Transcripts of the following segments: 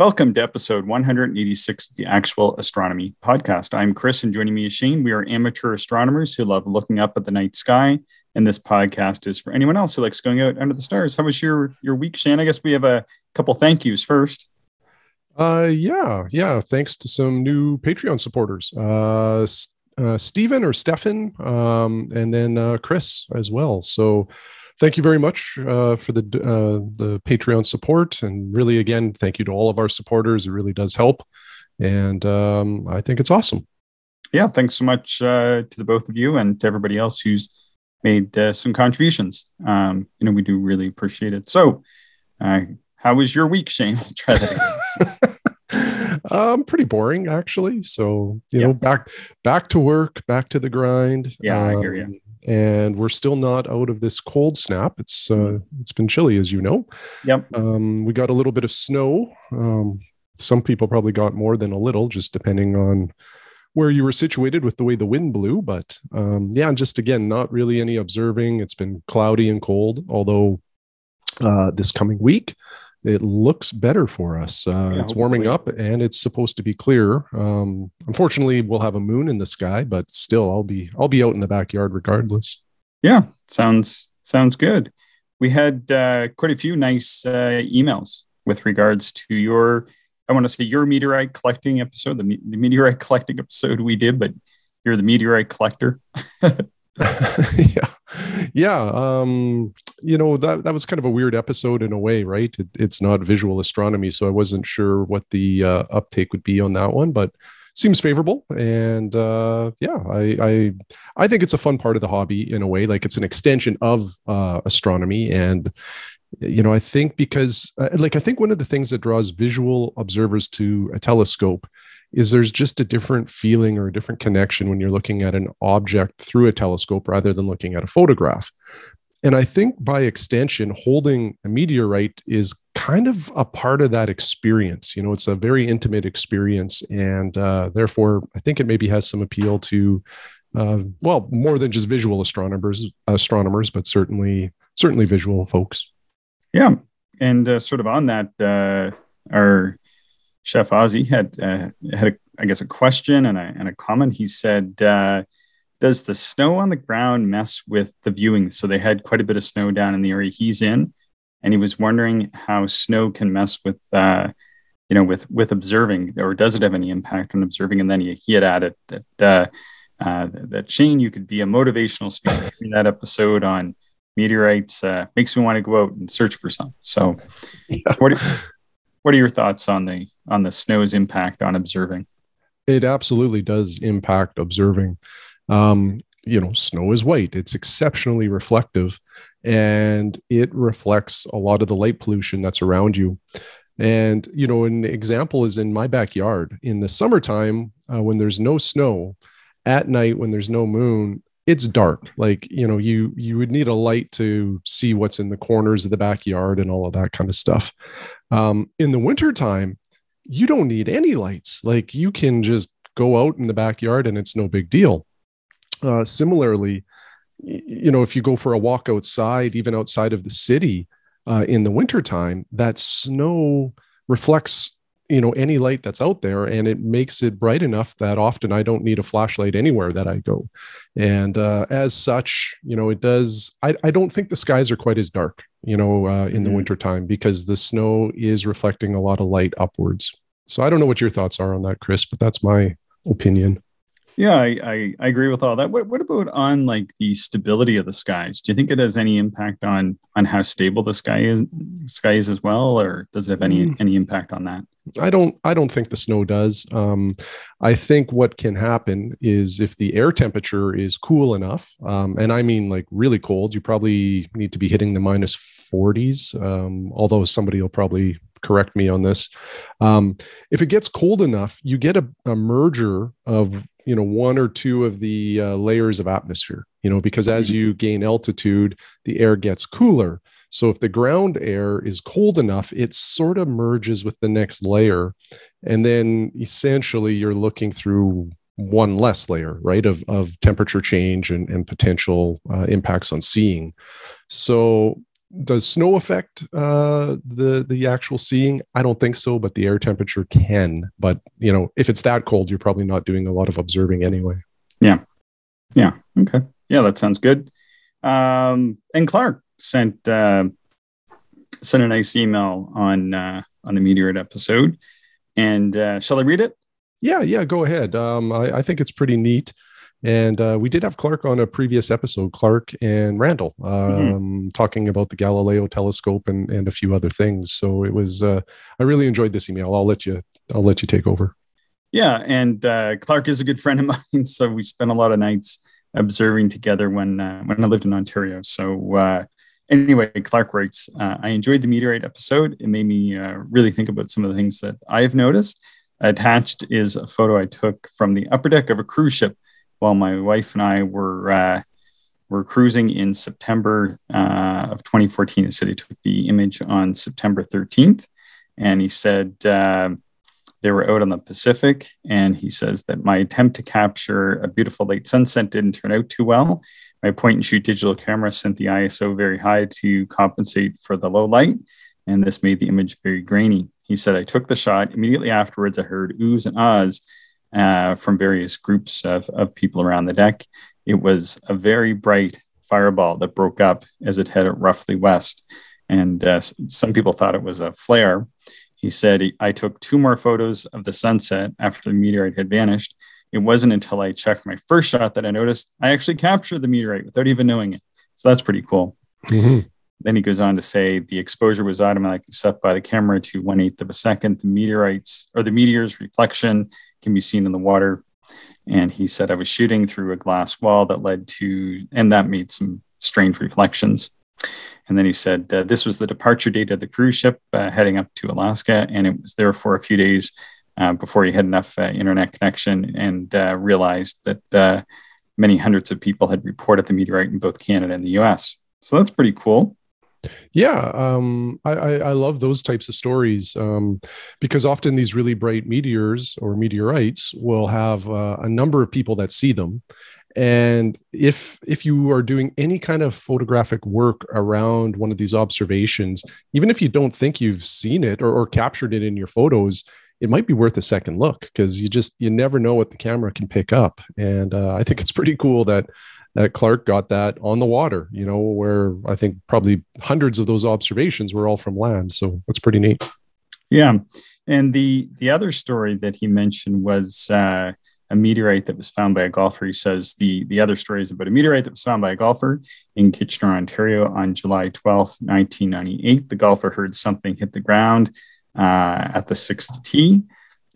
Welcome to episode 186 of the Actual Astronomy Podcast. I'm Chris, and joining me is Shane. We are amateur astronomers who love looking up at the night sky, and this podcast is for anyone else who likes going out under the stars. How was your your week, Shane? I guess we have a couple thank yous first. Uh, yeah, yeah. Thanks to some new Patreon supporters, uh, uh Stephen or Stefan, um, and then uh, Chris as well. So thank you very much uh, for the uh, the Patreon support, and really, again, thank you to all of our supporters. It really does help, and um, I think it's awesome. Yeah, thanks so much uh, to the both of you and to everybody else who's made uh, some contributions. Um, you know, we do really appreciate it. So, uh, how was your week, Shane? try that. um, pretty boring actually. So you yeah. know, back back to work, back to the grind. Yeah, um, I hear you. And we're still not out of this cold snap. It's uh, it's been chilly, as you know. Yep. Um, we got a little bit of snow. Um, some people probably got more than a little, just depending on where you were situated with the way the wind blew. But um, yeah, and just again, not really any observing. It's been cloudy and cold. Although uh, this coming week, it looks better for us. Uh, yeah, it's warming up and it's supposed to be clear. Um, unfortunately, we'll have a moon in the sky, but still, I'll be I'll be out in the backyard regardless. Yeah, sounds sounds good. We had uh, quite a few nice uh, emails with regards to your I want to say your meteorite collecting episode, the, the meteorite collecting episode we did, but you're the meteorite collector. yeah yeah um you know that that was kind of a weird episode in a way right? It, it's not visual astronomy so i wasn't sure what the uh, uptake would be on that one but seems favorable and uh yeah i i i think it's a fun part of the hobby in a way like it's an extension of uh astronomy and you know i think because uh, like i think one of the things that draws visual observers to a telescope is there's just a different feeling or a different connection when you're looking at an object through a telescope rather than looking at a photograph. And I think by extension, holding a meteorite is kind of a part of that experience. You know, it's a very intimate experience. And uh, therefore, I think it maybe has some appeal to, uh, well, more than just visual astronomers, astronomers, but certainly, certainly visual folks. Yeah. And uh, sort of on that, uh, our Chef Ozzy had uh, had a, I guess a question and a, and a comment. He said, uh, "Does the snow on the ground mess with the viewing?" So they had quite a bit of snow down in the area he's in, and he was wondering how snow can mess with uh, you know with with observing, or does it have any impact on observing? And then he, he had added that uh, uh, that Shane, you could be a motivational speaker in that episode on meteorites. Uh, makes me want to go out and search for some. So, yeah. what what are your thoughts on the on the snow's impact on observing? It absolutely does impact observing. Um, you know, snow is white; it's exceptionally reflective, and it reflects a lot of the light pollution that's around you. And you know, an example is in my backyard. In the summertime, uh, when there's no snow, at night when there's no moon, it's dark like you know you you would need a light to see what's in the corners of the backyard and all of that kind of stuff um, in the wintertime you don't need any lights. Like you can just go out in the backyard and it's no big deal. Uh, similarly you know if you go for a walk outside even outside of the city uh, in the wintertime that snow reflects you know any light that's out there and it makes it bright enough that often i don't need a flashlight anywhere that i go. And uh, as such you know it does I, I don't think the skies are quite as dark you know uh, in the wintertime because the snow is reflecting a lot of light upwards so i don't know what your thoughts are on that chris but that's my opinion yeah, I, I, I, agree with all that. What, what about on like the stability of the skies? Do you think it has any impact on on how stable the sky is sky is as well, or does it have any mm. any impact on that? I don't I don't think the snow does. Um, I think what can happen is if the air temperature is cool enough, um, and I mean like really cold, you probably need to be hitting the minus 40s. Um, although somebody will probably correct me on this. Um, if it gets cold enough, you get a, a, merger of you know one or two of the uh, layers of atmosphere. You know because as mm-hmm. you gain altitude, the air gets cooler. So if the ground air is cold enough, it sort of merges with the next layer, and then essentially you're looking through one less layer, right, of, of temperature change and, and potential uh, impacts on seeing. So does snow affect uh, the the actual seeing? I don't think so, but the air temperature can. But you know, if it's that cold, you're probably not doing a lot of observing anyway. Yeah, yeah, okay, yeah, that sounds good. Um, and Clark sent uh, sent a nice email on uh, on the meteorite episode, and uh, shall I read it? Yeah, yeah, go ahead. Um, I, I think it's pretty neat. And uh, we did have Clark on a previous episode, Clark and Randall, um, mm-hmm. talking about the Galileo telescope and, and a few other things. So it was, uh, I really enjoyed this email. I'll let you, I'll let you take over. Yeah. And uh, Clark is a good friend of mine. So we spent a lot of nights observing together when, uh, when I lived in Ontario. So uh, anyway, Clark writes, uh, I enjoyed the meteorite episode. It made me really think about some of the things that I've noticed. Attached is a photo I took from the upper deck of a cruise ship while my wife and I were uh, were cruising in September uh, of 2014. He said he took the image on September 13th, and he said uh, they were out on the Pacific. And he says that my attempt to capture a beautiful late sunset didn't turn out too well. My point and shoot digital camera sent the ISO very high to compensate for the low light, and this made the image very grainy. He said, I took the shot. Immediately afterwards, I heard oohs and ahs uh, from various groups of, of people around the deck. It was a very bright fireball that broke up as it headed roughly west. And uh, some people thought it was a flare. He said, I took two more photos of the sunset after the meteorite had vanished. It wasn't until I checked my first shot that I noticed I actually captured the meteorite without even knowing it. So that's pretty cool. Mm-hmm. Then he goes on to say the exposure was automatically set by the camera to one eighth of a second. The meteorites or the meteor's reflection can be seen in the water. And he said I was shooting through a glass wall that led to, and that made some strange reflections. And then he said uh, this was the departure date of the cruise ship uh, heading up to Alaska, and it was there for a few days uh, before he had enough uh, internet connection and uh, realized that uh, many hundreds of people had reported the meteorite in both Canada and the U.S. So that's pretty cool. Yeah, um, I, I, I, love those types of stories um, because often these really bright meteors or meteorites will have uh, a number of people that see them, and if if you are doing any kind of photographic work around one of these observations, even if you don't think you've seen it or, or captured it in your photos, it might be worth a second look because you just you never know what the camera can pick up, and uh, I think it's pretty cool that that Clark got that on the water, you know, where I think probably hundreds of those observations were all from land. So that's pretty neat. Yeah. And the the other story that he mentioned was uh, a meteorite that was found by a golfer. He says the, the other story is about a meteorite that was found by a golfer in Kitchener, Ontario on July 12th, 1998. The golfer heard something hit the ground uh, at the sixth tee,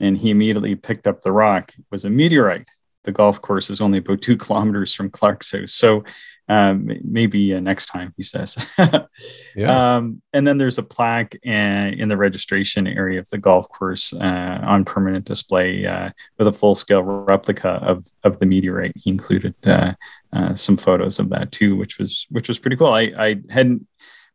and he immediately picked up the rock. It was a meteorite the golf course is only about two kilometers from Clark's house. So um, maybe uh, next time, he says. yeah. Um, and then there's a plaque uh, in the registration area of the golf course uh, on permanent display uh, with a full scale replica of, of the meteorite. He included uh, uh, some photos of that too, which was which was pretty cool. I, I hadn't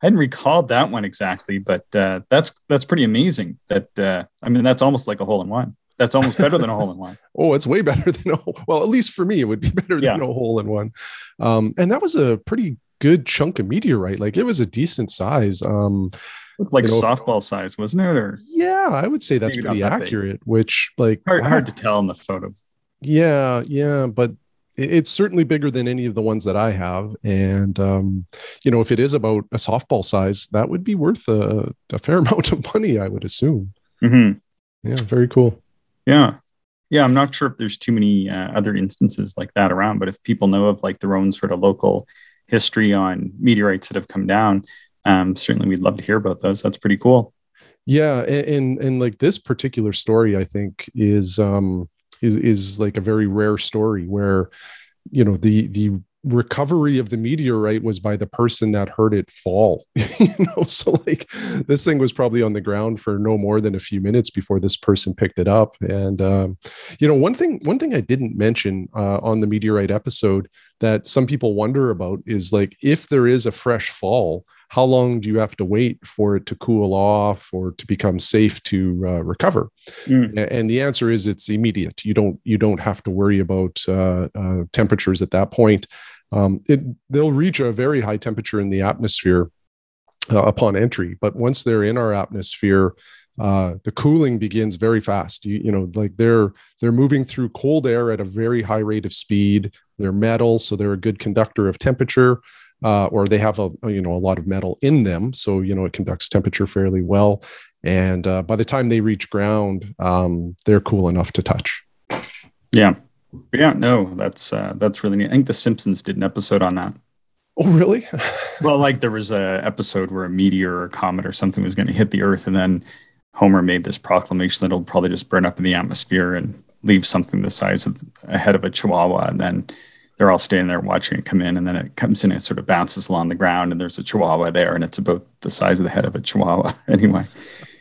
I hadn't recalled that one exactly, but that's that's pretty amazing. That I mean, that's almost like a hole in one that's almost better than a hole in one. oh, it's way better than a hole. Well, at least for me, it would be better yeah. than a hole in one. Um, and that was a pretty good chunk of meteorite. Like it was a decent size. Um, like you know, softball if, size, wasn't it? Or yeah, I would say that's pretty that accurate. Big. Which like hard, hard to tell in the photo. Yeah, yeah, but it's certainly bigger than any of the ones that I have. And, um, you know, if it is about a softball size, that would be worth a, a fair amount of money, I would assume. Mm-hmm. Yeah, very cool. Yeah. Yeah. I'm not sure if there's too many uh, other instances like that around, but if people know of like their own sort of local history on meteorites that have come down, um, certainly we'd love to hear about those. That's pretty cool. Yeah. And, and, and like this particular story, I think is, um, is, is like a very rare story where, you know, the, the recovery of the meteorite was by the person that heard it fall. You know so like this thing was probably on the ground for no more than a few minutes before this person picked it up. And um, you know one thing one thing i didn't mention uh, on the meteorite episode that some people wonder about is like if there is a fresh fall how long do you have to wait for it to cool off or to become safe to uh, recover mm. and the answer is it's immediate you don't you don't have to worry about uh, uh, temperatures at that point um, it they'll reach a very high temperature in the atmosphere uh, upon entry. But once they're in our atmosphere, uh, the cooling begins very fast. You, you know, like they're they're moving through cold air at a very high rate of speed. They're metal, so they're a good conductor of temperature, uh, or they have a you know a lot of metal in them, so you know it conducts temperature fairly well. And uh, by the time they reach ground, um, they're cool enough to touch. Yeah, yeah, no, that's uh, that's really neat. I think The Simpsons did an episode on that. Oh, really? well, like there was a episode where a meteor or a comet or something was going to hit the Earth, and then Homer made this proclamation that it'll probably just burn up in the atmosphere and leave something the size of a head of a chihuahua. And then they're all standing there watching it come in, and then it comes in and it sort of bounces along the ground, and there's a chihuahua there, and it's about the size of the head of a chihuahua. anyway,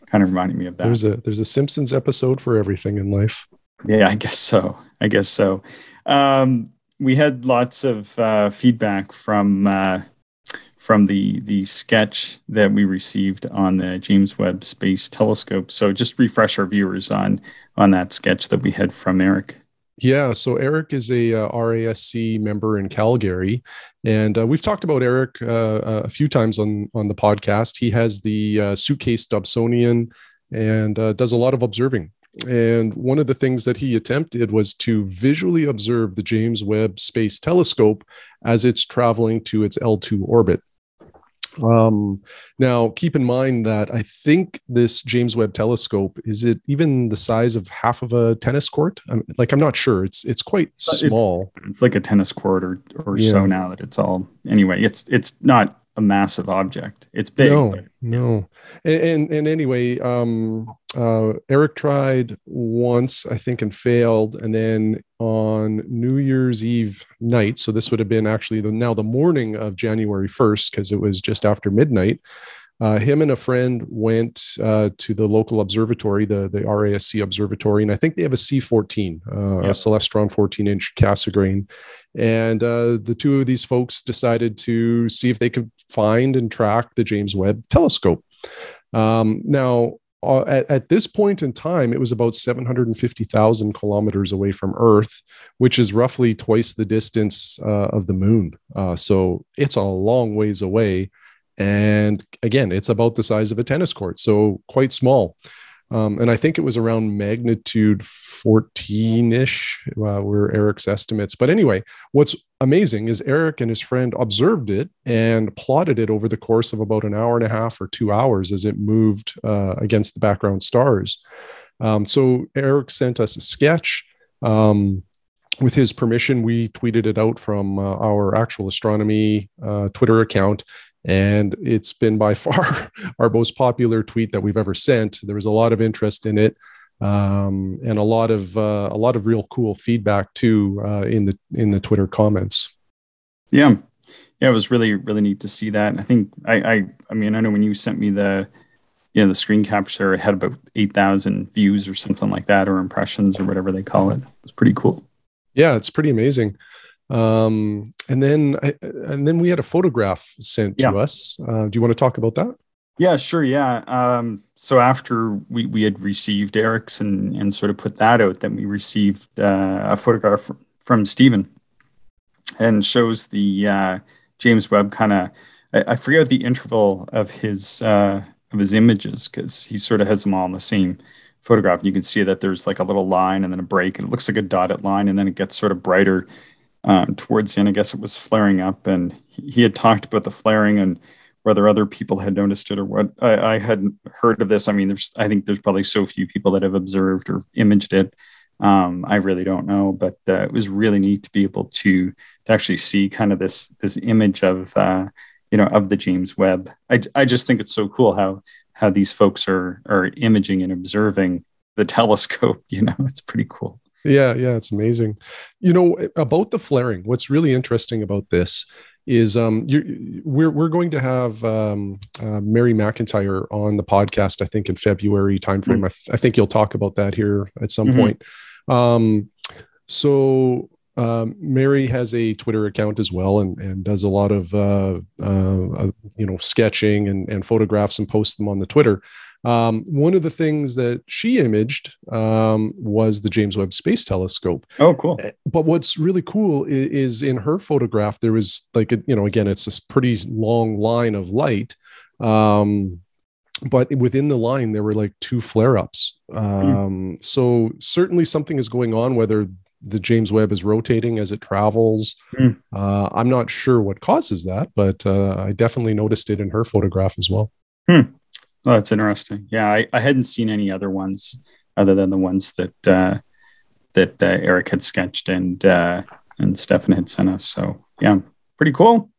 kind of reminding me of that. There's a there's a Simpsons episode for everything in life. Yeah, I guess so. I guess so. Um, we had lots of uh, feedback from uh, from the the sketch that we received on the James Webb Space Telescope. So just refresh our viewers on on that sketch that we had from Eric. Yeah, so Eric is a uh, RASC member in Calgary, and uh, we've talked about Eric uh, uh, a few times on on the podcast. He has the uh, suitcase Dobsonian and uh, does a lot of observing. And one of the things that he attempted was to visually observe the James Webb Space Telescope as it's traveling to its L2 orbit. Um, now, keep in mind that I think this James Webb Telescope is it even the size of half of a tennis court? I'm, like, I'm not sure. It's it's quite small. It's, it's like a tennis court or or yeah. so now that it's all. Anyway, it's it's not a massive object. It's big. No, but, no. And, and, and anyway, um, uh, Eric tried once, I think, and failed. And then on New Year's Eve night, so this would have been actually the, now the morning of January 1st, because it was just after midnight. Uh, him and a friend went uh, to the local observatory, the, the RASC observatory, and I think they have a C14, uh, yep. a Celestron 14 inch Cassegrain. And uh, the two of these folks decided to see if they could find and track the James Webb telescope. Um, now, uh, at, at, this point in time, it was about 750,000 kilometers away from Earth, which is roughly twice the distance uh, of the moon. Uh, so it's a long ways away. And again, it's about the size of a tennis court, so quite small. Um, and I think it was around magnitude 14 ish, uh, were Eric's estimates. But anyway, what's amazing is Eric and his friend observed it and plotted it over the course of about an hour and a half or two hours as it moved uh, against the background stars. Um, so Eric sent us a sketch. Um, with his permission, we tweeted it out from uh, our actual astronomy uh, Twitter account and it's been by far our most popular tweet that we've ever sent. There was a lot of interest in it, um, and a lot of uh, a lot of real cool feedback too uh, in the in the Twitter comments. Yeah, yeah, it was really really neat to see that. I think I I, I mean I know when you sent me the you know the screen capture, it had about eight thousand views or something like that, or impressions or whatever they call it. It was pretty cool. Yeah, it's pretty amazing um, and then I, and then we had a photograph sent yeah. to us. Uh, do you want to talk about that? Yeah sure yeah. Um, so after we, we had received eric's and, and sort of put that out then we received uh, a photograph from stephen and shows the uh, james webb kind of I, I, forget the interval of his uh, of his images because he sort of has them all in the same photograph. And you can see that there's like a little line and then a break and it looks like a dotted line and then it gets sort of brighter um, towards the end, I guess it was flaring up, and he had talked about the flaring and whether other people had noticed it or what. I, I hadn't heard of this. I mean, there's I think there's probably so few people that have observed or imaged it. Um, I really don't know, but uh, it was really neat to be able to to actually see kind of this this image of uh, you know of the James Webb. I, I just think it's so cool how how these folks are are imaging and observing the telescope. You know, it's pretty cool. Yeah, yeah, it's amazing. You know about the flaring. What's really interesting about this is um, we're we're going to have um, uh, Mary McIntyre on the podcast. I think in February timeframe. Mm-hmm. I, th- I think you'll talk about that here at some mm-hmm. point. Um, so um, Mary has a Twitter account as well, and, and does a lot of uh, uh, uh you know sketching and, and photographs and posts them on the Twitter. Um, one of the things that she imaged um, was the James Webb Space Telescope. Oh, cool! Eh, but what's really cool is, is in her photograph there was like a, you know again it's this pretty long line of light, Um, but within the line, there were like two flare ups. Um. So certainly something is going on, whether the James Webb is rotating as it travels. Mm. Uh, I'm not sure what causes that, but uh, I definitely noticed it in her photograph as well. Hmm. Oh, that's interesting. Yeah, I, I hadn't seen any other ones other than the ones that uh, that uh, Eric had sketched and uh, and Stefan had sent us. So yeah, pretty cool.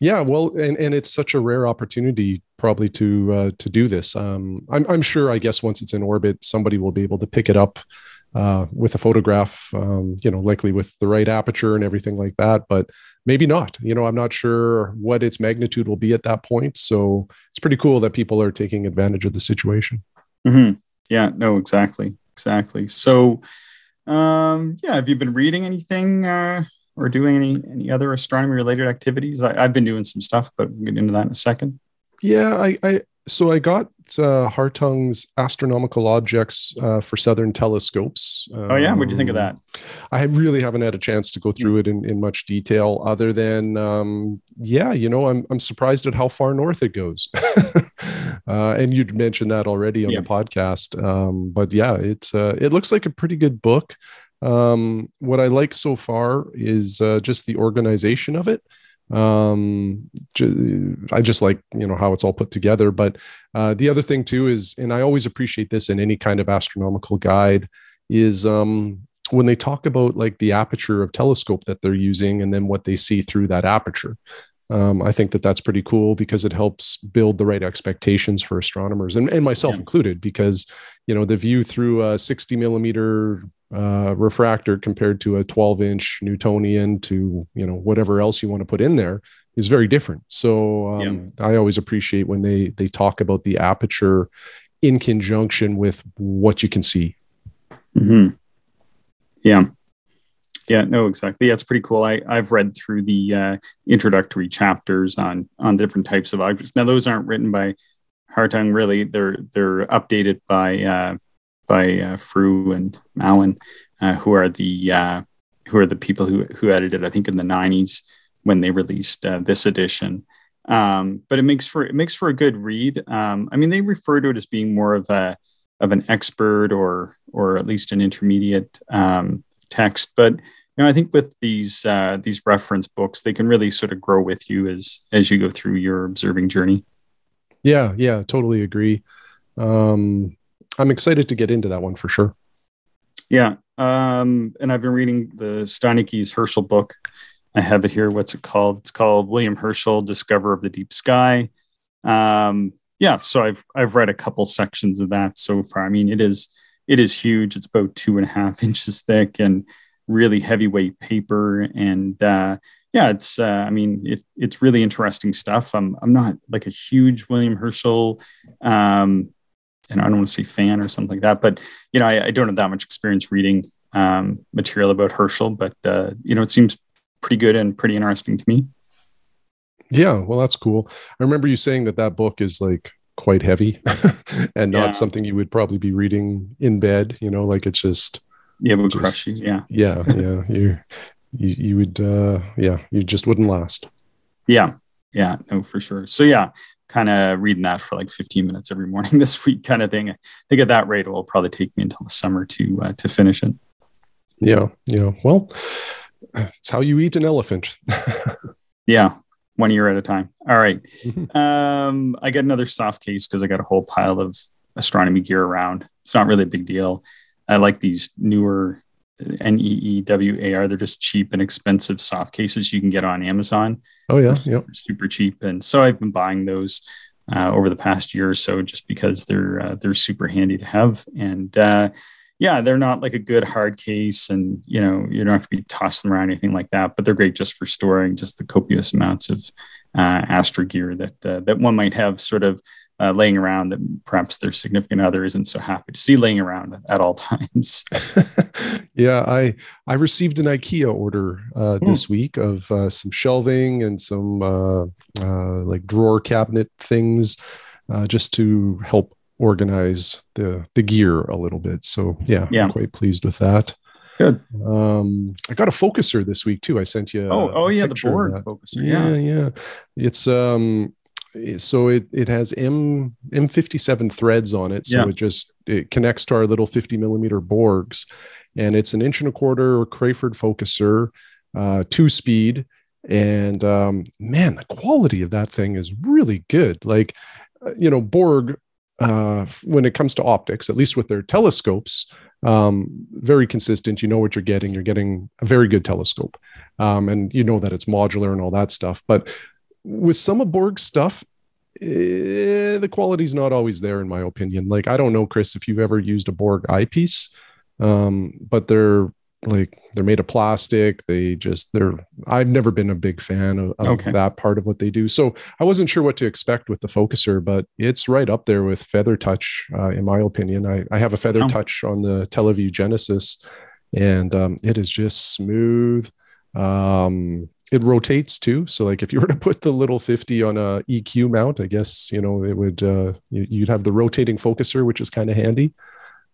Yeah, well, and, and it's such a rare opportunity probably to uh, to do this. Um, I'm I'm sure. I guess once it's in orbit, somebody will be able to pick it up uh, with a photograph. Um, you know, likely with the right aperture and everything like that. But maybe not. You know, I'm not sure what its magnitude will be at that point. So it's pretty cool that people are taking advantage of the situation. Mm-hmm. Yeah. No. Exactly. Exactly. So, um, yeah. Have you been reading anything? Uh, or doing any any other astronomy related activities? I, have been doing some stuff, but we'll get into that in a second. Yeah, I, I so I got uh, Hartung's astronomical objects uh, for Southern telescopes. Um, oh yeah, what do you think of that? I really haven't had a chance to go through it in, in much detail, other than um, yeah, you know, I'm I'm surprised at how far north it goes. uh, and you'd mentioned that already on yeah. the podcast, um, but yeah, it uh, it looks like a pretty good book. Um, what I like so far is uh, just the organization of it um i just like you know how it's all put together but uh the other thing too is and i always appreciate this in any kind of astronomical guide is um when they talk about like the aperture of telescope that they're using and then what they see through that aperture um, I think that that's pretty cool because it helps build the right expectations for astronomers and, and myself yeah. included, because, you know, the view through a 60 millimeter uh, refractor compared to a 12 inch Newtonian to, you know, whatever else you want to put in there is very different. So um, yeah. I always appreciate when they, they talk about the aperture in conjunction with what you can see. Mm-hmm. Yeah. Yeah, no, exactly. Yeah, it's pretty cool. I, I've read through the uh, introductory chapters on on different types of objects. Now, those aren't written by Hartung, really. They're they're updated by uh, by uh, Frew and Malin, uh, who are the uh, who are the people who who edited. I think in the '90s when they released uh, this edition. Um, but it makes for it makes for a good read. Um, I mean, they refer to it as being more of a of an expert or or at least an intermediate um, text. But you know, I think with these uh, these reference books, they can really sort of grow with you as as you go through your observing journey. Yeah, yeah, totally agree. Um, I'm excited to get into that one for sure. Yeah, um, and I've been reading the Steinicke's Herschel book. I have it here. What's it called? It's called William Herschel, Discoverer of the Deep Sky. Um, yeah, so I've I've read a couple sections of that so far. I mean, it is it is huge. It's about two and a half inches thick and really heavyweight paper. And uh, yeah, it's uh, I mean it, it's really interesting stuff. I'm I'm not like a huge William Herschel, um, and I don't want to say fan or something like that, but you know I, I don't have that much experience reading um, material about Herschel, but uh, you know it seems pretty good and pretty interesting to me. Yeah, well, that's cool. I remember you saying that that book is like quite heavy and not yeah. something you would probably be reading in bed you know like it's just yeah it would just, crush you yeah yeah yeah you you, you would uh yeah you just wouldn't last yeah yeah no for sure so yeah kind of reading that for like 15 minutes every morning this week kind of thing i think at that rate it will probably take me until the summer to uh, to finish it yeah yeah well it's how you eat an elephant yeah one year at a time. All right. um, I got another soft case because I got a whole pile of astronomy gear around. It's not really a big deal. I like these newer Neewer. They're just cheap and expensive soft cases you can get on Amazon. Oh yeah, super, yep. super cheap. And so I've been buying those uh, over the past year or so, just because they're uh, they're super handy to have. And uh, yeah, they're not like a good hard case, and you know you're not going to be tossing them around anything like that. But they're great just for storing just the copious amounts of uh, astro gear that uh, that one might have sort of uh, laying around that perhaps their significant other isn't so happy to see laying around at all times. yeah, I I received an IKEA order uh, mm. this week of uh, some shelving and some uh, uh, like drawer cabinet things, uh, just to help organize the the gear a little bit. So yeah, yeah. I'm quite pleased with that. Good. Um, I got a focuser this week too. I sent you. Oh, oh yeah, the Borg focuser. Yeah, yeah, yeah. It's um, so it it has M M57 threads on it, so yeah. it just it connects to our little 50 millimeter Borgs, and it's an inch and a quarter Crayford focuser, uh, two speed, and um, man, the quality of that thing is really good. Like, uh, you know, Borg, uh, when it comes to optics, at least with their telescopes, um, very consistent. You know what you're getting. You're getting a very good telescope, um, and you know that it's modular and all that stuff. But with some of Borg's stuff, eh, the quality's not always there, in my opinion. Like I don't know, Chris, if you've ever used a Borg eyepiece, um, but they're like they're made of plastic they just they're i've never been a big fan of, of okay. that part of what they do so i wasn't sure what to expect with the focuser but it's right up there with feather touch uh, in my opinion I, I have a feather oh. touch on the TeleVue Genesis and um, it is just smooth um, it rotates too so like if you were to put the little 50 on a eq mount i guess you know it would uh, you'd have the rotating focuser which is kind of handy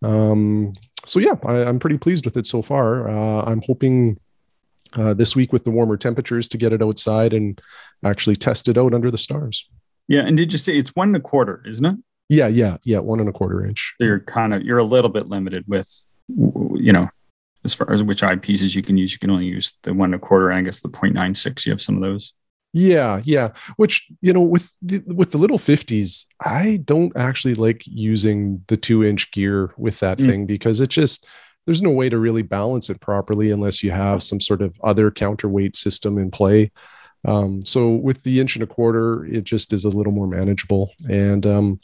um, so yeah, I, am pretty pleased with it so far. Uh, I'm hoping uh, this week with the warmer temperatures to get it outside and actually test it out under the stars. Yeah, and did you say it's one and a quarter, isn't it? Yeah, yeah, yeah, one and a quarter inch. So you're kind of you're a little bit limited with, you know, as far as which eyepieces you can use. You can only use the one and a quarter, and I guess the 0.96. You have some of those. Yeah, yeah. Which you know, with the, with the little fifties, I don't actually like using the two inch gear with that mm. thing because it just there's no way to really balance it properly unless you have some sort of other counterweight system in play. Um, so with the inch and a quarter, it just is a little more manageable. And um,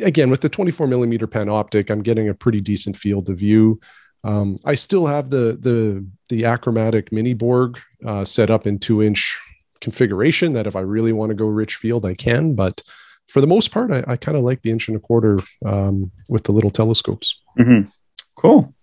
again, with the 24 millimeter Panoptic, I'm getting a pretty decent field of view. Um, I still have the the the achromatic mini Borg uh, set up in two inch configuration that if I really want to go rich field, I can. But for the most part, I, I kind of like the inch and a quarter um, with the little telescopes. Mm-hmm. Cool.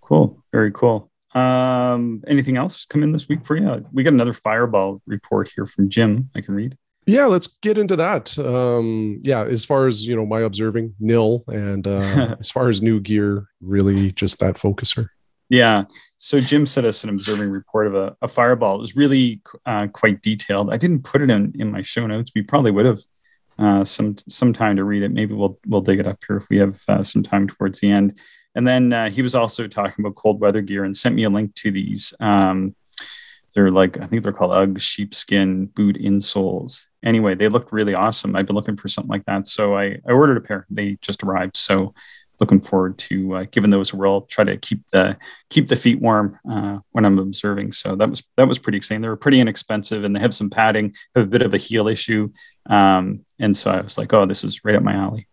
Cool. Very cool. Um, anything else come in this week for you? We got another fireball report here from Jim. I can read. Yeah, let's get into that. Um, yeah, as far as you know, my observing nil, and uh, as far as new gear, really just that focuser. Yeah. So Jim sent us an observing report of a, a fireball. It was really uh, quite detailed. I didn't put it in, in my show notes. We probably would have uh, some some time to read it. Maybe we'll we'll dig it up here if we have uh, some time towards the end. And then uh, he was also talking about cold weather gear and sent me a link to these. Um, they're like I think they're called UGG sheepskin boot insoles. Anyway, they looked really awesome. I've been looking for something like that, so I, I ordered a pair. They just arrived. So looking forward to uh, giving those a whirl. Try to keep the keep the feet warm uh, when I'm observing. So that was that was pretty exciting. They were pretty inexpensive, and they have some padding. Have a bit of a heel issue, um, and so I was like, oh, this is right up my alley.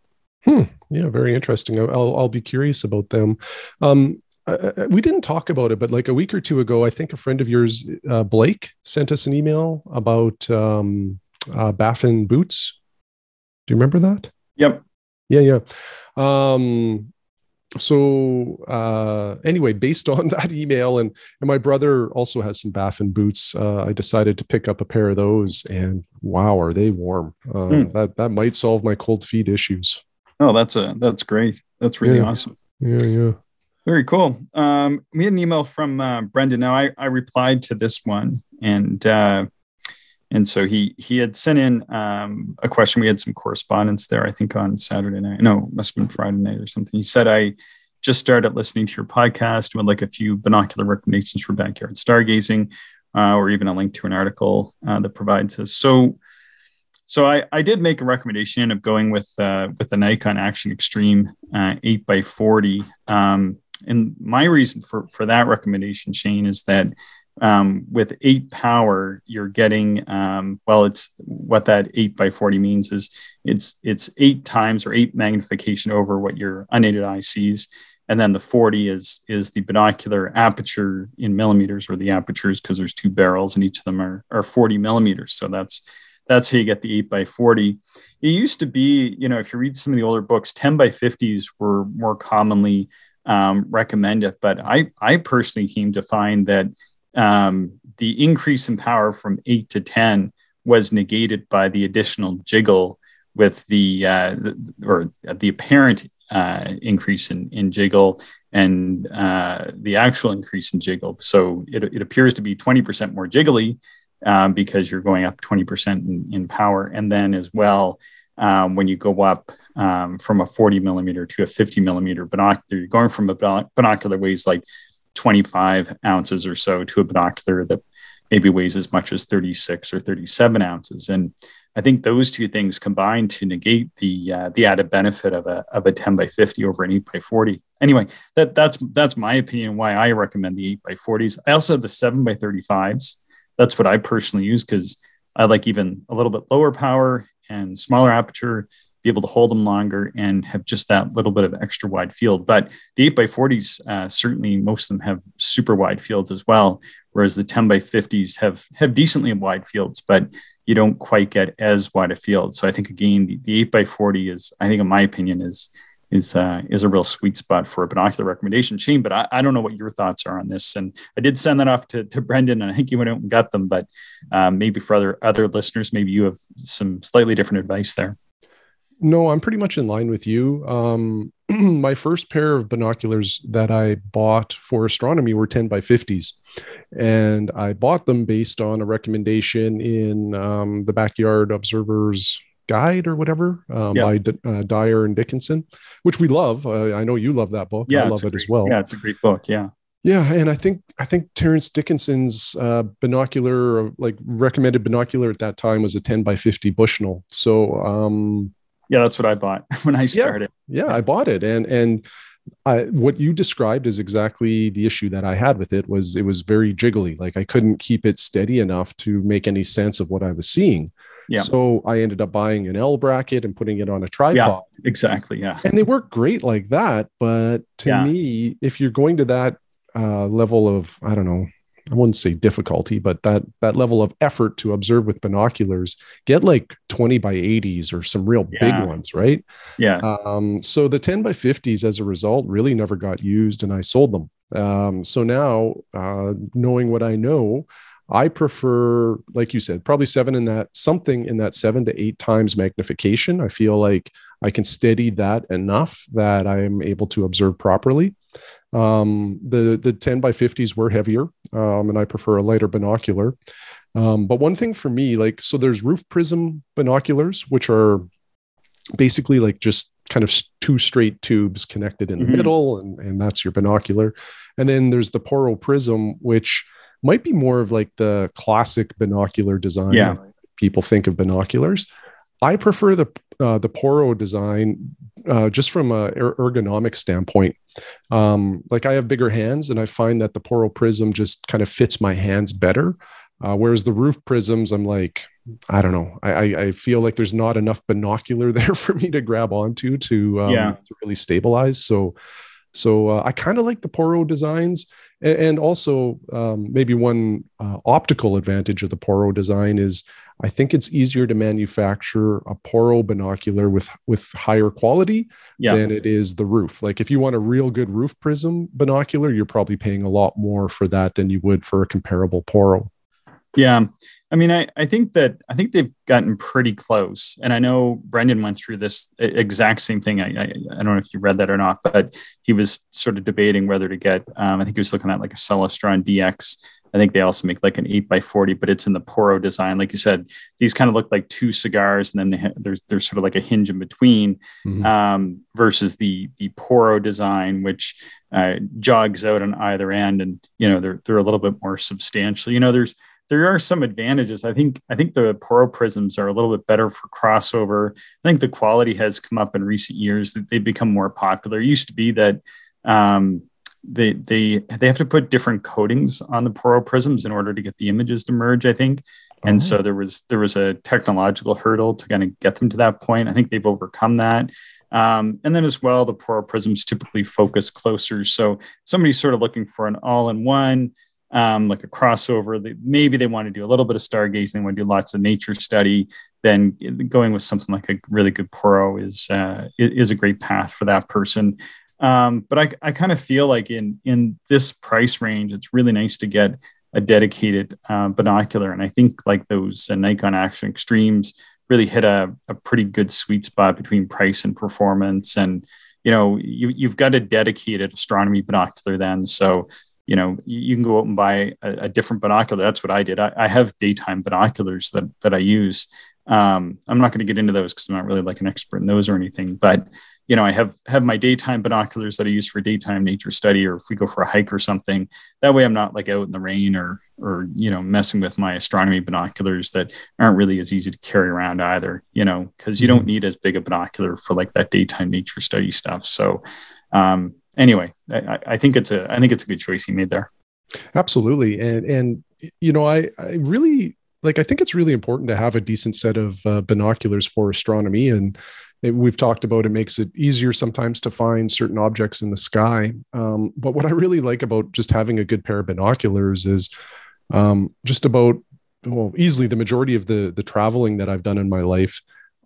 Hmm. Yeah, very interesting. I'll I'll be curious about them. Um, uh, we didn't talk about it, but like a week or two ago, I think a friend of yours, uh, Blake, sent us an email about um, uh, Baffin boots. Do you remember that? Yep. Yeah, yeah. Um, so uh, anyway, based on that email, and and my brother also has some Baffin boots. Uh, I decided to pick up a pair of those, and wow, are they warm? Uh, mm. That that might solve my cold feet issues. Oh, that's a that's great. That's really yeah. awesome. Yeah, yeah. Very cool. Um, we had an email from uh, Brendan. Now I I replied to this one, and uh, and so he he had sent in um, a question. We had some correspondence there, I think, on Saturday night. No, must have been Friday night or something. He said, "I just started listening to your podcast. Would like a few binocular recommendations for backyard stargazing, uh, or even a link to an article uh, that provides us." So, so I, I did make a recommendation of going with uh, with the Nikon Action Extreme uh, eight x forty. Um, and my reason for for that recommendation, Shane, is that um, with eight power, you're getting um, well. It's what that eight by forty means is it's it's eight times or eight magnification over what your unaided eye sees, and then the forty is is the binocular aperture in millimeters or the apertures because there's two barrels and each of them are are forty millimeters. So that's that's how you get the eight by forty. It used to be, you know, if you read some of the older books, ten by fifties were more commonly um, it, but I I personally came to find that um, the increase in power from eight to 10 was negated by the additional jiggle with the, uh, the or the apparent uh, increase in, in jiggle and uh, the actual increase in jiggle. So it, it appears to be 20% more jiggly um, because you're going up 20% in, in power. And then as well, um, when you go up um, from a 40 millimeter to a 50 millimeter binocular, you're going from a binocular weighs like 25 ounces or so to a binocular that maybe weighs as much as 36 or 37 ounces. And I think those two things combine to negate the uh, the added benefit of a of a 10 by 50 over an 8 by 40. Anyway, that that's that's my opinion why I recommend the 8 by 40s. I also have the 7 by 35s. That's what I personally use because I like even a little bit lower power and smaller aperture, be able to hold them longer and have just that little bit of extra wide field. But the 8 by 40s, uh, certainly most of them have super wide fields as well, whereas the 10 by 50s have have decently wide fields, but you don't quite get as wide a field. So I think again, the, the 8 by 40 is, I think in my opinion, is is uh, is a real sweet spot for a binocular recommendation. Shane, but I, I, don't know what your thoughts are on this. And I did send that off to, to Brendan, and I think you went out and got them. But um, maybe for other other listeners, maybe you have some slightly different advice there. No, I'm pretty much in line with you. Um, my first pair of binoculars that I bought for astronomy were 10 by 50s. And I bought them based on a recommendation in um, the Backyard Observer's Guide or whatever um, yeah. by D- uh, Dyer and Dickinson, which we love. Uh, I know you love that book. Yeah, I love it great, as well. Yeah, it's a great book. Yeah. Yeah, and I think I think Terence Dickinson's uh, binocular, like recommended binocular at that time, was a 10 by 50 Bushnell. So um, yeah, that's what I bought when I started. Yeah, yeah I bought it, and and I, what you described is exactly the issue that I had with it. Was it was very jiggly, like I couldn't keep it steady enough to make any sense of what I was seeing. Yeah. So I ended up buying an L bracket and putting it on a tripod. Yeah, exactly. Yeah. And they work great like that. But to yeah. me, if you're going to that uh, level of, I don't know, I wouldn't say difficulty, but that that level of effort to observe with binoculars, get like 20 by 80s or some real yeah. big ones, right? Yeah. Um, so the 10 by 50s as a result really never got used and I sold them. Um, so now uh, knowing what I know, I prefer, like you said, probably seven in that something in that seven to eight times magnification. I feel like I can steady that enough that I am able to observe properly. Um, the the 10 by 50s were heavier, um, and I prefer a lighter binocular. Um, but one thing for me, like, so there's roof prism binoculars, which are basically like just kind of two straight tubes connected in the mm-hmm. middle, and, and that's your binocular. And then there's the Porro prism, which might be more of like the classic binocular design. Yeah. People think of binoculars. I prefer the uh, the Porro design uh, just from a er-, ergonomic standpoint. Um, like I have bigger hands, and I find that the Porro Prism just kind of fits my hands better. Uh, whereas the roof prisms, I'm like, I don't know. I, I feel like there's not enough binocular there for me to grab onto to um, yeah. to really stabilize. So so uh, I kind of like the Porro designs. And, also, um, maybe one uh, optical advantage of the porro design is I think it's easier to manufacture a porro binocular with with higher quality yeah. than it is the roof. Like if you want a real good roof prism binocular, you're probably paying a lot more for that than you would for a comparable porro Yeah. I mean, I, I think that I think they've gotten pretty close. And I know Brendan went through this exact same thing. I, I, I don't know if you read that or not, but he was sort of debating whether to get, um, I think he was looking at like a Celestron DX I think they also make like an eight by 40, but it's in the Porro design. Like you said, these kind of look like two cigars and then ha- there's, there's sort of like a hinge in between mm-hmm. um, versus the, the Porro design, which uh, jogs out on either end. And, you know, they're, they're a little bit more substantial, you know, there's, there are some advantages. I think, I think the Porro prisms are a little bit better for crossover. I think the quality has come up in recent years that they've become more popular. It used to be that, um, they they they have to put different coatings on the Porro prisms in order to get the images to merge. I think, and oh. so there was there was a technological hurdle to kind of get them to that point. I think they've overcome that. Um, and then as well, the Porro prisms typically focus closer. So somebody's sort of looking for an all-in-one, um, like a crossover. They, maybe they want to do a little bit of stargazing, they want to do lots of nature study. Then going with something like a really good Porro is uh, is a great path for that person. Um, but I, I kind of feel like in in this price range, it's really nice to get a dedicated uh, binocular, and I think like those uh, Nikon Action Extremes really hit a, a pretty good sweet spot between price and performance. And you know, you, you've got a dedicated astronomy binocular then, so you know you can go out and buy a, a different binocular. That's what i did. I, I, have daytime binoculars that that i use. Um, i'm not going to get into those because i'm not really like an expert in those or anything but you know i have have my daytime binoculars that i use for daytime nature study or if we go for a hike or something. That way i'm not like out in the rain or or you know messing with my astronomy binoculars that aren't really as easy to carry around either you know because you don't mm-hmm. need as big a binocular for like that daytime nature study stuff. So um, anyway, I, I, think it's a I think it's a good choice he made there. Absolutely, and and you know I I really like I think it's really important to have a decent set of uh, binoculars for astronomy and. It, we've talked about it makes it easier sometimes to find certain objects in the sky. Um, but what I really like about just having a good pair of binoculars is um, just about well easily the majority of the the traveling that I've done in my life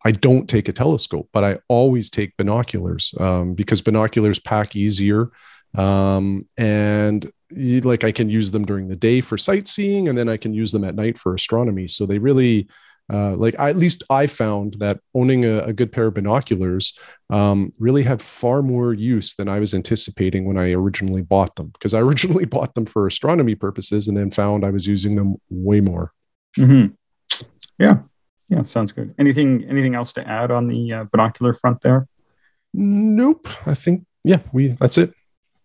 I don't take a telescope, but I always take binoculars um, because binoculars pack easier. Um, and you, like I can use them during the day for sightseeing, and then I can use them at night for astronomy. So they really, uh, like I, at least I found that owning a, a good pair of binoculars um, really had far more use than I was anticipating when I originally bought them. Because I originally bought them for astronomy purposes, and then found I was using them way more. Mm-hmm. Yeah, yeah, sounds good. Anything anything else to add on the uh, binocular front there? Nope. I think yeah, we that's it.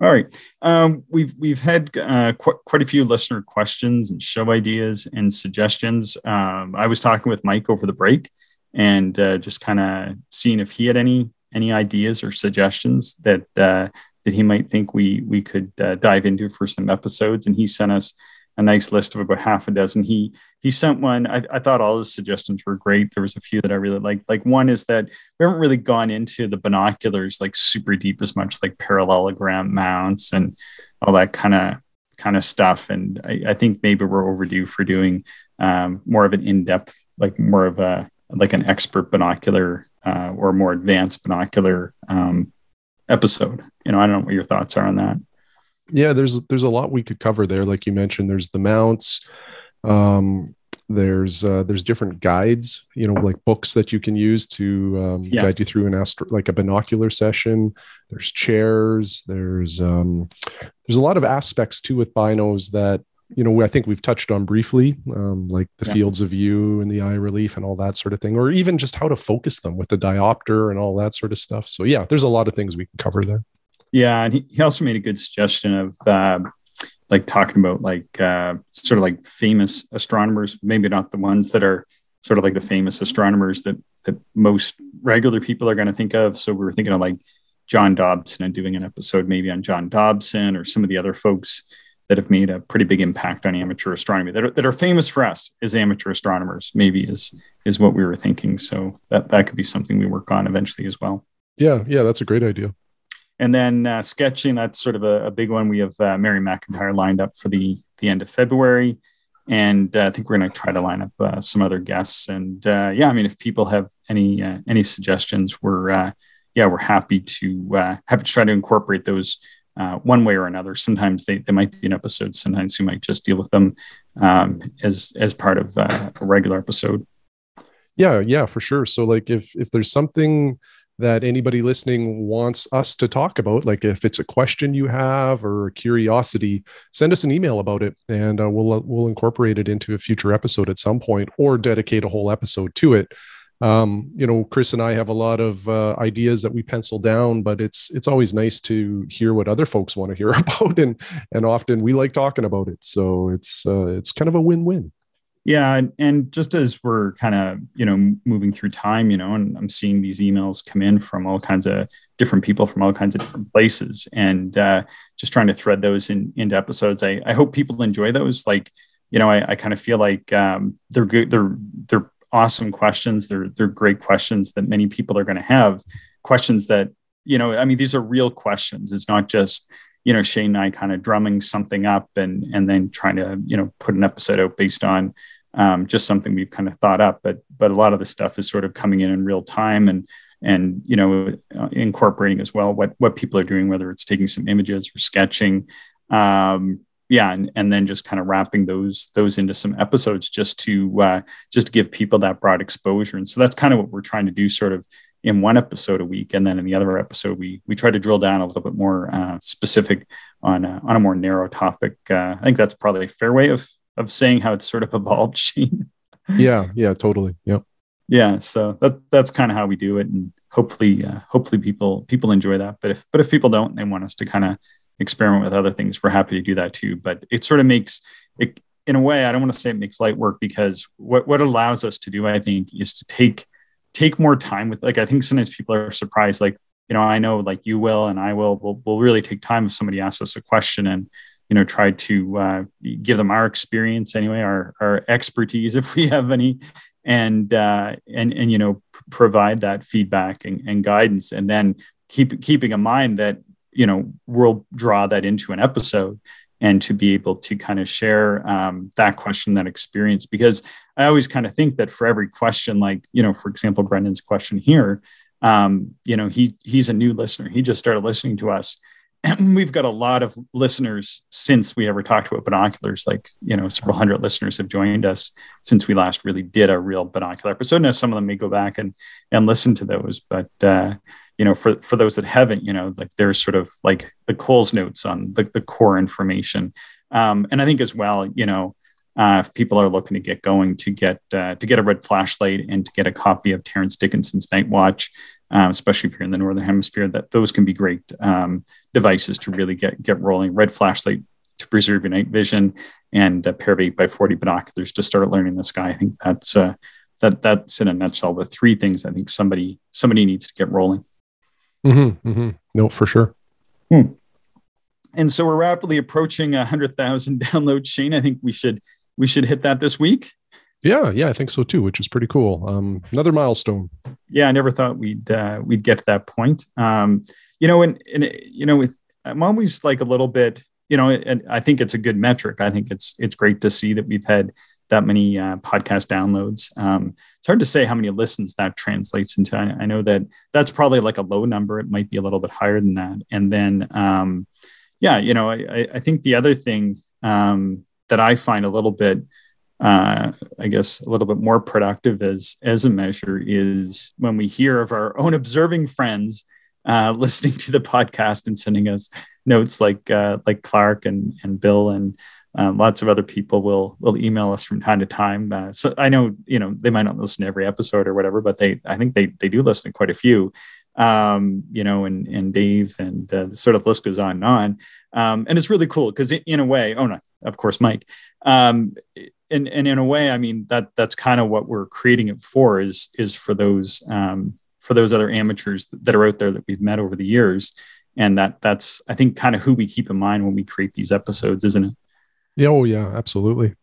All right. Um, we've we've had uh, qu- quite a few listener questions and show ideas and suggestions. Um, I was talking with Mike over the break and uh, just kind of seeing if he had any any ideas or suggestions that uh, that he might think we we could uh, dive into for some episodes. And he sent us a nice list of about half a dozen. He he sent one. I, I, thought all his suggestions were great. There was a few that I really liked. Like one is that we haven't really gone into the binoculars like super deep as much, like parallelogram mounts and all that kind of kind of stuff. And I, I, think maybe we're overdue for doing um, more of an in depth, like more of a like an expert binocular uh, or more advanced binocular um, episode. You know, I don't know what your thoughts are on that yeah there's there's a lot we could cover there like you mentioned there's the mounts um, there's uh, there's different guides you know like books that you can use to um, yeah. guide you through an astro like a binocular session there's chairs there's um, there's a lot of aspects too with binos that you know i think we've touched on briefly um, like the yeah. fields of view and the eye relief and all that sort of thing or even just how to focus them with the diopter and all that sort of stuff so yeah there's a lot of things we can cover there yeah, and he, he also made a good suggestion of uh, like talking about like uh, sort of like famous astronomers, maybe not the ones that are sort of like the famous astronomers that that most regular people are going to think of. So we were thinking of like John Dobson and doing an episode maybe on John Dobson or some of the other folks that have made a pretty big impact on amateur astronomy that are, that are famous for us as amateur astronomers maybe is is what we were thinking. So that that could be something we work on eventually as well. Yeah yeah that's a great idea and then uh, sketching, that's sort of a, a, big one. We have uh, Mary McIntyre lined up for the, the end of February. And uh, I think we're going to try to line up uh, some other guests. And uh, yeah, I mean, if people have any uh, any suggestions, we're yeah, we're happy to happy to try to incorporate those one way or another. Sometimes they, they might be an episode. Sometimes we might just deal with them um, as as part of a regular episode. Yeah, yeah, for sure. So like if if there's something that anybody listening wants us to talk about. Like if it's a question you have or a curiosity, send us an email about it, and uh, we'll uh, we'll incorporate it into a future episode at some point, or dedicate a whole episode to it. Um, you know, Chris and I have a lot of uh, ideas that we pencil down, but it's it's always nice to hear what other folks want to hear about, and and often we like talking about it. So it's uh, it's kind of a win win. Yeah, and, and just as we're kind of you know moving through time, you know, and I'm seeing these emails come in from all kinds of different people from all kinds of different places, and uh, just trying to thread those in into episodes. I, I hope people enjoy those. Like, you know, I, I kind of feel like um, they're good. They're they're awesome questions. They're they're great questions that many people are going to have. Questions that you know, I mean, these are real questions. It's not just you know Shane and I kind of drumming something up and and then trying to you know put an episode out based on um, just something we've kind of thought up. But but a lot of the stuff is sort of coming in in real time and and you know uh, incorporating as well what what people are doing, whether it's taking some images or sketching. Um, yeah, and, and then just kind of wrapping those those into some episodes just to uh, just to give people that broad exposure. And so that's kind of what we're trying to do, sort of in one episode a week, and then in the other episode we we try to drill down a little bit more uh, specific on a, on a more narrow topic. Uh, I think that's probably a fair way of of saying how it's sort of evolved, Shane. yeah, yeah, totally. Yep. Yeah, so that that's kind of how we do it, and hopefully, uh, hopefully people people enjoy that. But if but if people don't, they want us to kind of experiment with other things. We're happy to do that too. But it sort of makes it in a way. I don't want to say it makes light work because what what allows us to do, I think, is to take take more time with. Like I think sometimes people are surprised, like you know, I know like you will and I will, will, will really take time if somebody asks us a question and, you know, try to uh, give them our experience anyway, our, our expertise, if we have any, and, uh, and, and, you know, provide that feedback and, and guidance. And then keep, keeping in mind that, you know, we'll draw that into an episode and to be able to kind of share um, that question, that experience. Because I always kind of think that for every question, like, you know, for example, Brendan's question here, um, you know, he he's a new listener. He just started listening to us. We've got a lot of listeners since we ever talked about binoculars. Like, you know, several hundred listeners have joined us since we last really did a real binocular episode. Now, some of them may go back and and listen to those, but uh, you know, for for those that haven't, you know, like there's sort of like the Coles notes on the, the core information. Um, and I think as well, you know, uh, if people are looking to get going to get uh, to get a red flashlight and to get a copy of Terence Dickinson's Night Watch, um, especially if you're in the northern hemisphere, that those can be great um, devices to really get get rolling. Red flashlight to preserve your night vision, and a pair of eight by forty binoculars to start learning the sky. I think that's uh, that that's in a nutshell the three things I think somebody somebody needs to get rolling. Mm-hmm, mm-hmm. No, for sure. Hmm. And so we're rapidly approaching a hundred thousand downloads. Shane, I think we should we should hit that this week. Yeah, yeah, I think so too, which is pretty cool. Um, another milestone. Yeah, I never thought we'd uh, we'd get to that point. Um, you know, and, and you know, I'm always like a little bit, you know, and I think it's a good metric. I think it's it's great to see that we've had that many uh, podcast downloads. Um, it's hard to say how many listens that translates into. I, I, know that that's probably like a low number. It might be a little bit higher than that. And then, um, yeah, you know, I, I think the other thing um, that I find a little bit, uh, I guess, a little bit more productive as as a measure is when we hear of our own observing friends uh, listening to the podcast and sending us notes, like uh, like Clark and and Bill and um, lots of other people will will email us from time to time. Uh, so I know you know they might not listen to every episode or whatever, but they I think they they do listen to quite a few. Um, you know, and and Dave and uh, the sort of list goes on and on. Um, and it's really cool because in a way, oh no, of course, Mike. Um, and, and in a way, I mean that that's kind of what we're creating it for is is for those um, for those other amateurs that are out there that we've met over the years, and that that's I think kind of who we keep in mind when we create these episodes, isn't it? Yeah, oh yeah, absolutely.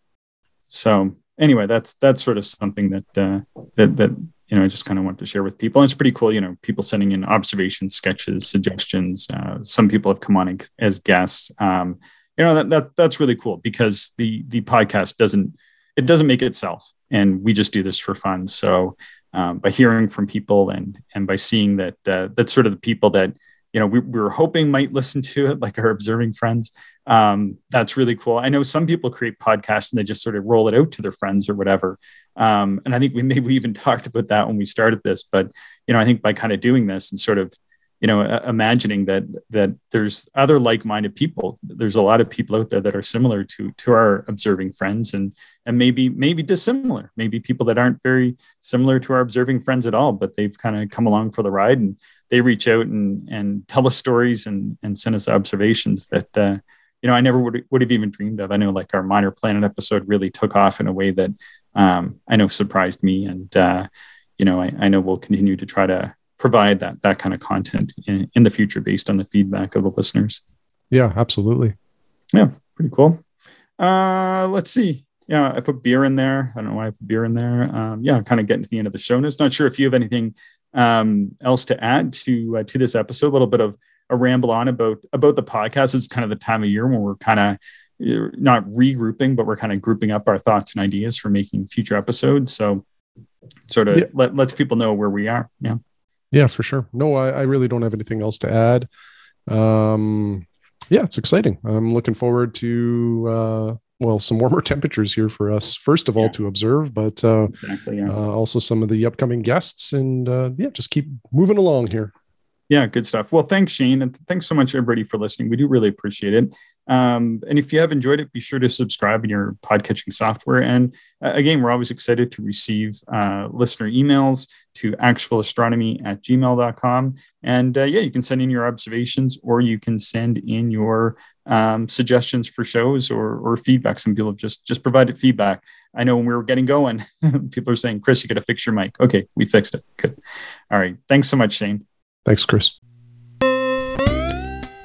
So anyway, that's that's sort of something that uh, that that you know I just kind of want to share with people. And it's pretty cool, you know, people sending in observations, sketches, suggestions. Uh, some people have come on as guests. Um, you know that, that that's really cool because the the podcast doesn't it doesn't make itself. And we just do this for fun. So um, by hearing from people and and by seeing that uh, that's sort of the people that you know we, we were hoping might listen to it like our observing friends um, that's really cool. I know some people create podcasts and they just sort of roll it out to their friends or whatever. Um, and i think we maybe even talked about that when we started this but you know i think by kind of doing this and sort of you know imagining that that there's other like-minded people. There's a lot of people out there that are similar to to our observing friends and and maybe maybe dissimilar. Maybe people that aren't very similar to our observing friends at all but they've kind of come along for the ride and they reach out and and tell us stories and and send us observations that uh, you know i never would, would have even dreamed of. I know like our minor planet episode really took off in a way that um, i know surprised me and uh, you know I, I know we'll continue to try to provide that that kind of content in, in the future based on the feedback of the listeners. Yeah, absolutely. Yeah, pretty cool. Uh, let's see. Yeah, I put beer in there. I don't know why I put beer in there. Um, yeah, kind of getting to the end of the show notes. Not sure if you have anything um, else to add to uh, to this episode. A little bit of a ramble on about about the podcast. It's kind of the time of year when we're kind of not regrouping, but we're kind of grouping up our thoughts and ideas for making future episodes. So, sort of yeah. let lets people know where we are. Yeah. Yeah, for sure. No, I, I really don't have anything else to add. Um, yeah, it's exciting. I'm looking forward to uh, well, some warmer temperatures here for us. First of all, Yeah. to observe, but uh, Exactly. Yeah. uh, also some of the upcoming guests, and uh, yeah, just keep moving along here. Yeah, good stuff. Well, thanks, Shane. And thanks so much, everybody, for listening. We do really appreciate it. Um, and if you have enjoyed it, be sure to subscribe in your podcatching software. And uh, again, we're always excited to receive uh, listener emails to actualastronomy at gmail.com. And uh, yeah, you can send in your observations or you can send in your um, suggestions for shows or, or feedback. Some people have just, just provided feedback. I know when we were getting going, people are saying, Chris, you got to fix your mic. Okay, we fixed it. Good. All right. Thanks so much, Shane. Thanks, Chris.